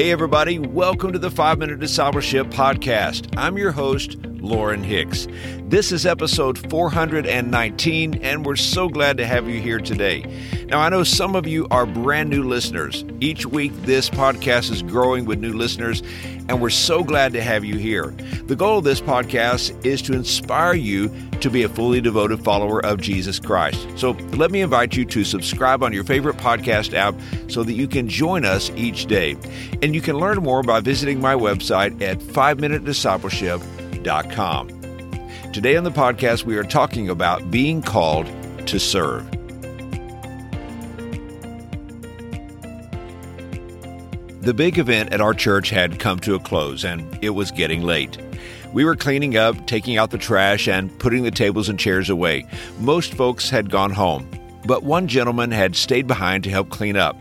Hey, everybody, welcome to the Five Minute Discipleship Podcast. I'm your host, Lauren Hicks. This is episode 419, and we're so glad to have you here today. Now, I know some of you are brand new listeners. Each week, this podcast is growing with new listeners, and we're so glad to have you here. The goal of this podcast is to inspire you to be a fully devoted follower of Jesus Christ. So let me invite you to subscribe on your favorite podcast app so that you can join us each day. And you can learn more by visiting my website at 5minutediscipleship.com. Today on the podcast, we are talking about being called to serve. The big event at our church had come to a close and it was getting late. We were cleaning up, taking out the trash, and putting the tables and chairs away. Most folks had gone home, but one gentleman had stayed behind to help clean up.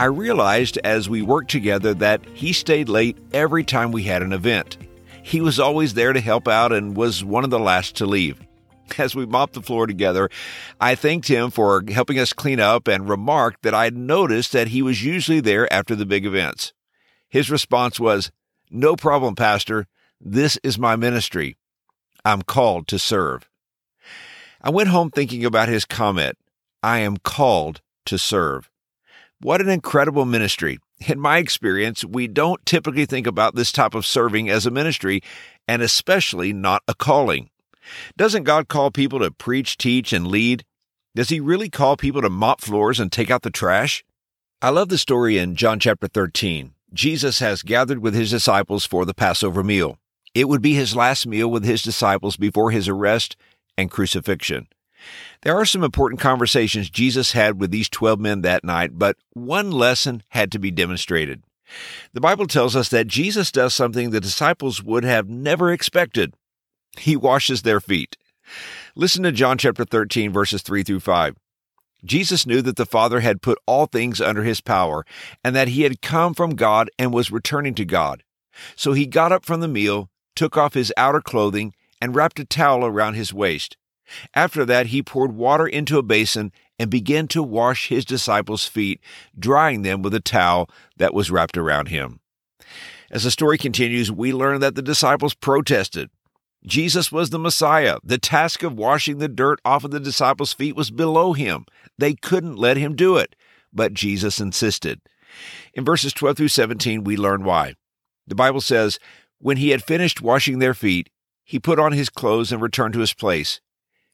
I realized as we worked together that he stayed late every time we had an event. He was always there to help out and was one of the last to leave. As we mopped the floor together, I thanked him for helping us clean up and remarked that I'd noticed that he was usually there after the big events. His response was, No problem, Pastor. This is my ministry. I'm called to serve. I went home thinking about his comment, I am called to serve. What an incredible ministry. In my experience, we don't typically think about this type of serving as a ministry, and especially not a calling. Doesn't God call people to preach, teach, and lead? Does He really call people to mop floors and take out the trash? I love the story in John chapter 13. Jesus has gathered with his disciples for the Passover meal. It would be his last meal with his disciples before his arrest and crucifixion. There are some important conversations Jesus had with these 12 men that night, but one lesson had to be demonstrated. The Bible tells us that Jesus does something the disciples would have never expected. He washes their feet. Listen to John chapter 13 verses 3 through 5. Jesus knew that the Father had put all things under his power and that he had come from God and was returning to God. So he got up from the meal, took off his outer clothing, and wrapped a towel around his waist. After that, he poured water into a basin and began to wash his disciples' feet, drying them with a towel that was wrapped around him. As the story continues, we learn that the disciples protested. Jesus was the Messiah. The task of washing the dirt off of the disciples' feet was below him. They couldn't let him do it, but Jesus insisted. In verses 12 through 17, we learn why. The Bible says, When he had finished washing their feet, he put on his clothes and returned to his place.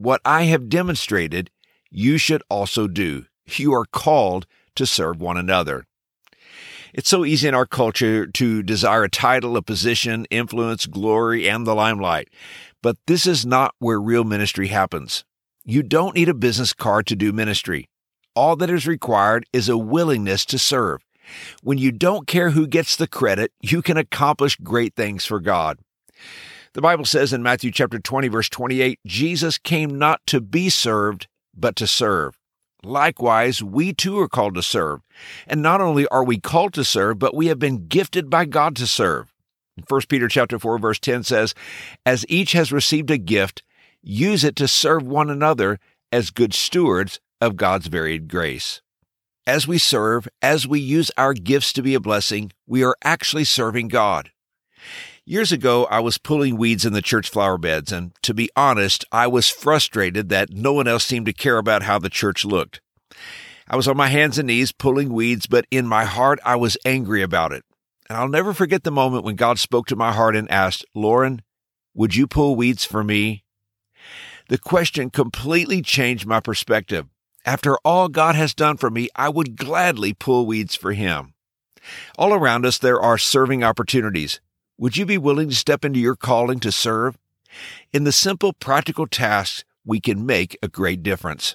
What I have demonstrated, you should also do. You are called to serve one another. It's so easy in our culture to desire a title, a position, influence, glory, and the limelight. But this is not where real ministry happens. You don't need a business card to do ministry. All that is required is a willingness to serve. When you don't care who gets the credit, you can accomplish great things for God. The Bible says in Matthew chapter 20 verse 28, Jesus came not to be served, but to serve. Likewise, we too are called to serve. And not only are we called to serve, but we have been gifted by God to serve. 1 Peter chapter 4 verse 10 says, "As each has received a gift, use it to serve one another as good stewards of God's varied grace." As we serve, as we use our gifts to be a blessing, we are actually serving God. Years ago, I was pulling weeds in the church flower beds, and to be honest, I was frustrated that no one else seemed to care about how the church looked. I was on my hands and knees pulling weeds, but in my heart, I was angry about it. And I'll never forget the moment when God spoke to my heart and asked, Lauren, would you pull weeds for me? The question completely changed my perspective. After all God has done for me, I would gladly pull weeds for Him. All around us, there are serving opportunities. Would you be willing to step into your calling to serve? In the simple, practical tasks, we can make a great difference.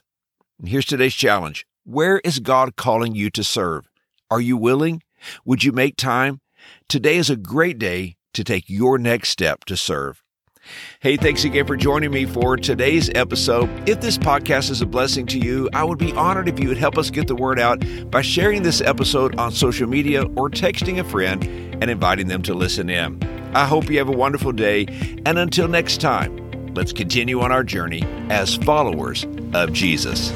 And here's today's challenge. Where is God calling you to serve? Are you willing? Would you make time? Today is a great day to take your next step to serve. Hey, thanks again for joining me for today's episode. If this podcast is a blessing to you, I would be honored if you would help us get the word out by sharing this episode on social media or texting a friend and inviting them to listen in. I hope you have a wonderful day, and until next time, let's continue on our journey as followers of Jesus.